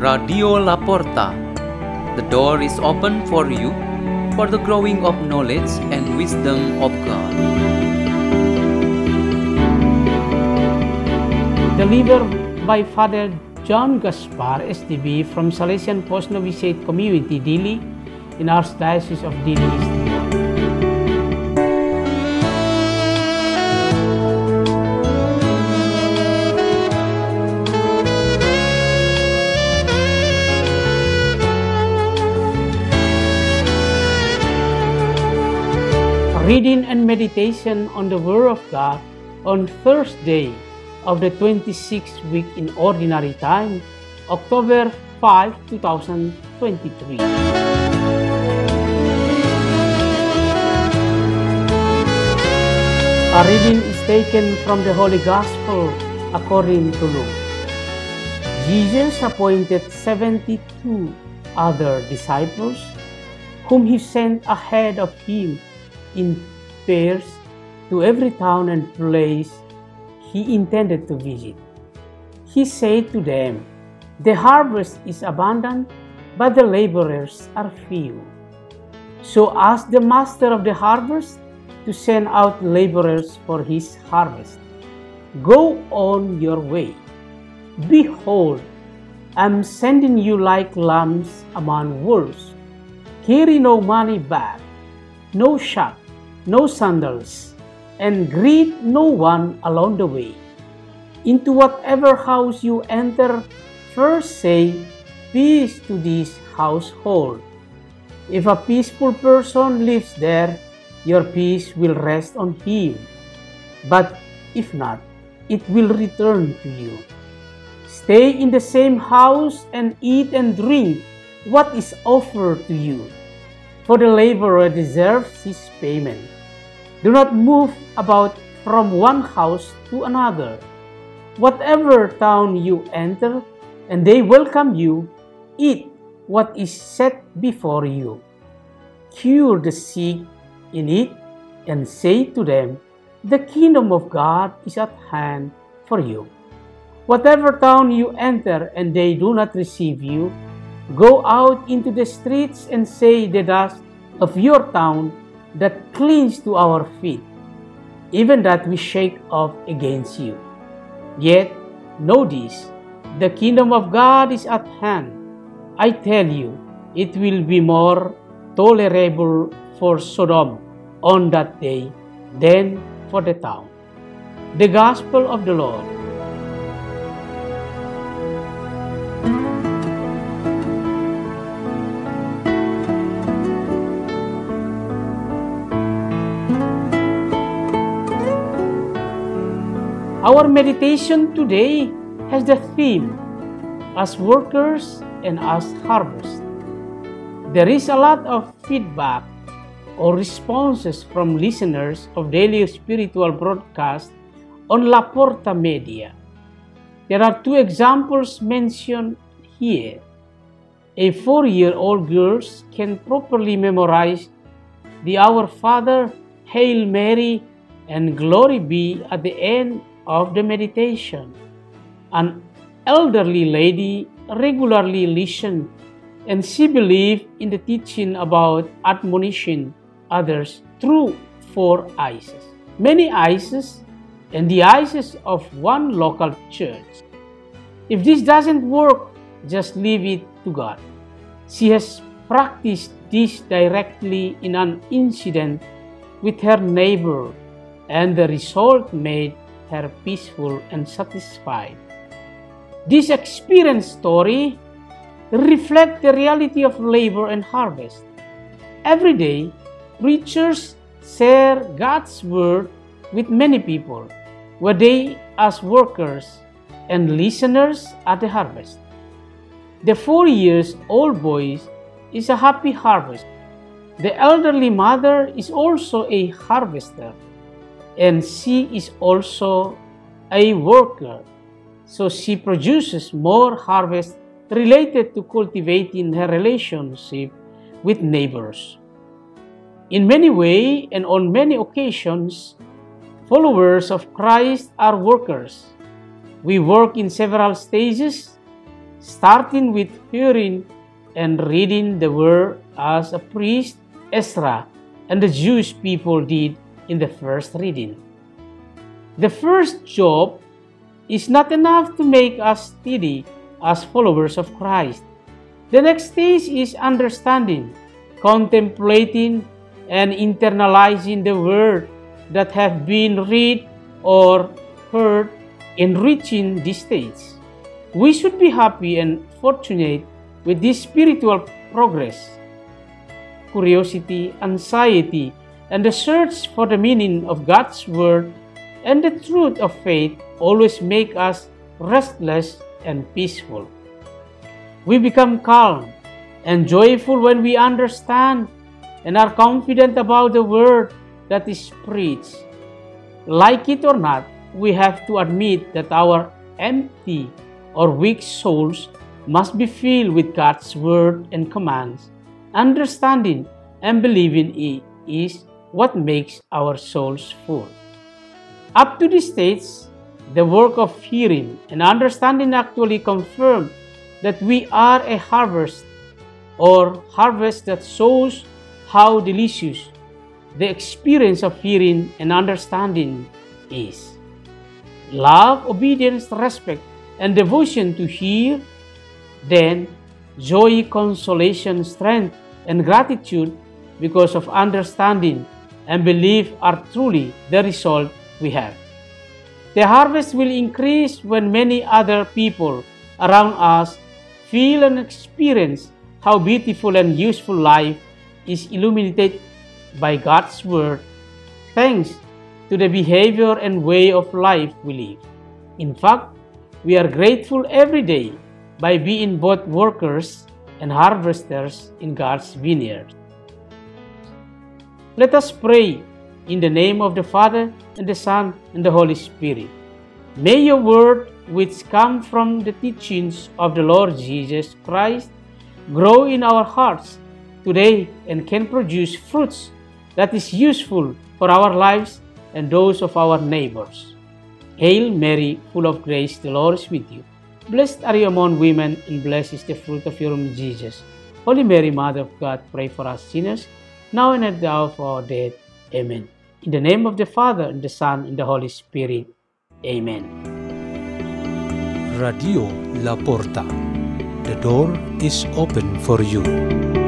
Radio La Porta. The door is open for you for the growing of knowledge and wisdom of God. Delivered by Father Joao Gaspar, SDB, from Salesian Post Novitiate Community, Dili, in Archdiocese of Dili. Reading and meditation on the Word of God on Thursday of the 26th week in Ordinary Time, October 5, 2023. A reading is taken from the Holy Gospel according to Luke. Jesus appointed 72 other disciples whom he sent ahead of him in pairs to every town and place he intended to visit. He said to them, The harvest is abundant, but the laborers are few. So ask the master of the harvest to send out laborers for his harvest. Go on your way. Behold, I'm sending you like lambs among wolves. Carry no money bag, no shack, no sandals, and greet no one along the way. Into whatever house you enter, first say, Peace to this household. If a peaceful person lives there, your peace will rest on him. But if not, it will return to you. Stay in the same house and eat and drink what is offered to you, for the laborer deserves his payment. Do not move about from one house to another. Whatever town you enter, and they welcome you, eat what is set before you. Cure the sick in it, and say to them, The kingdom of God is at hand for you. Whatever town you enter, and they do not receive you, go out into the streets and say the dust of your town that clings to our feet, even that we shake off against you. Yet know this the kingdom of God is at hand. I tell you, it will be more tolerable for Sodom on that day than for the town. The Gospel of the Lord. Our meditation today has the theme as workers and as harvest. There is a lot of feedback or responses from listeners of daily spiritual broadcast on La Porta Media. There are two examples mentioned here. A four year old girl can properly memorize the Our Father, Hail Mary, and Glory be at the end of the meditation. An elderly lady regularly listened and she believed in the teaching about admonishing others through four eyes. Many eyes and the eyes of one local church. If this doesn't work, just leave it to God. She has practiced this directly in an incident with her neighbor, and the result made her peaceful and satisfied. This experience story reflects the reality of labor and harvest. Every day, preachers share God's word with many people, where they as workers and listeners at the harvest. The four years old boy is a happy harvest. The elderly mother is also a harvester, and she is also a worker. So she produces more harvest related to cultivating her relationship with neighbors. In many ways and on many occasions, followers of Christ are workers. We work in several stages starting with hearing and reading the word as a priest, Ezra, and the Jewish people did in the first reading. The first job is not enough to make us steady as followers of Christ. The next stage is understanding, contemplating, and internalizing the word that have been read or heard, enriching this stage. We should be happy and fortunate with this spiritual progress. Curiosity, anxiety, and the search for the meaning of God's Word and the truth of faith always make us restless and peaceful. We become calm and joyful when we understand and are confident about the Word that is preached. Like it or not, we have to admit that our empty or weak souls must be filled with God's word and commands. Understanding and believing it is what makes our souls full. Up to this stage, the work of hearing and understanding actually confirm that we are a harvest or harvest that shows how delicious the experience of hearing and understanding is. Love, obedience, respect, and devotion to hear, then joy, consolation, strength, and gratitude because of understanding and belief are truly the result we have. The harvest will increase when many other people around us feel and experience how beautiful and useful life is illuminated by God's Word thanks to the behavior and way of life we live. In fact, we are grateful every day by being both workers and harvesters in God's vineyard. Let us pray in the name of the Father, and the Son, and the Holy Spirit. May your word, which come from the teachings of the Lord Jesus Christ, grow in our hearts today and can produce fruits that is useful for our lives and those of our neighbors. Hail Mary, full of grace, the Lord is with you. Blessed are you among women, and blessed is the fruit of your womb, Jesus. Holy Mary, Mother of God, pray for us sinners, now and at the hour of our death. Amen. In the name of the Father, and the Son, and the Holy Spirit. Amen. Radio La Porta. The door is open for you.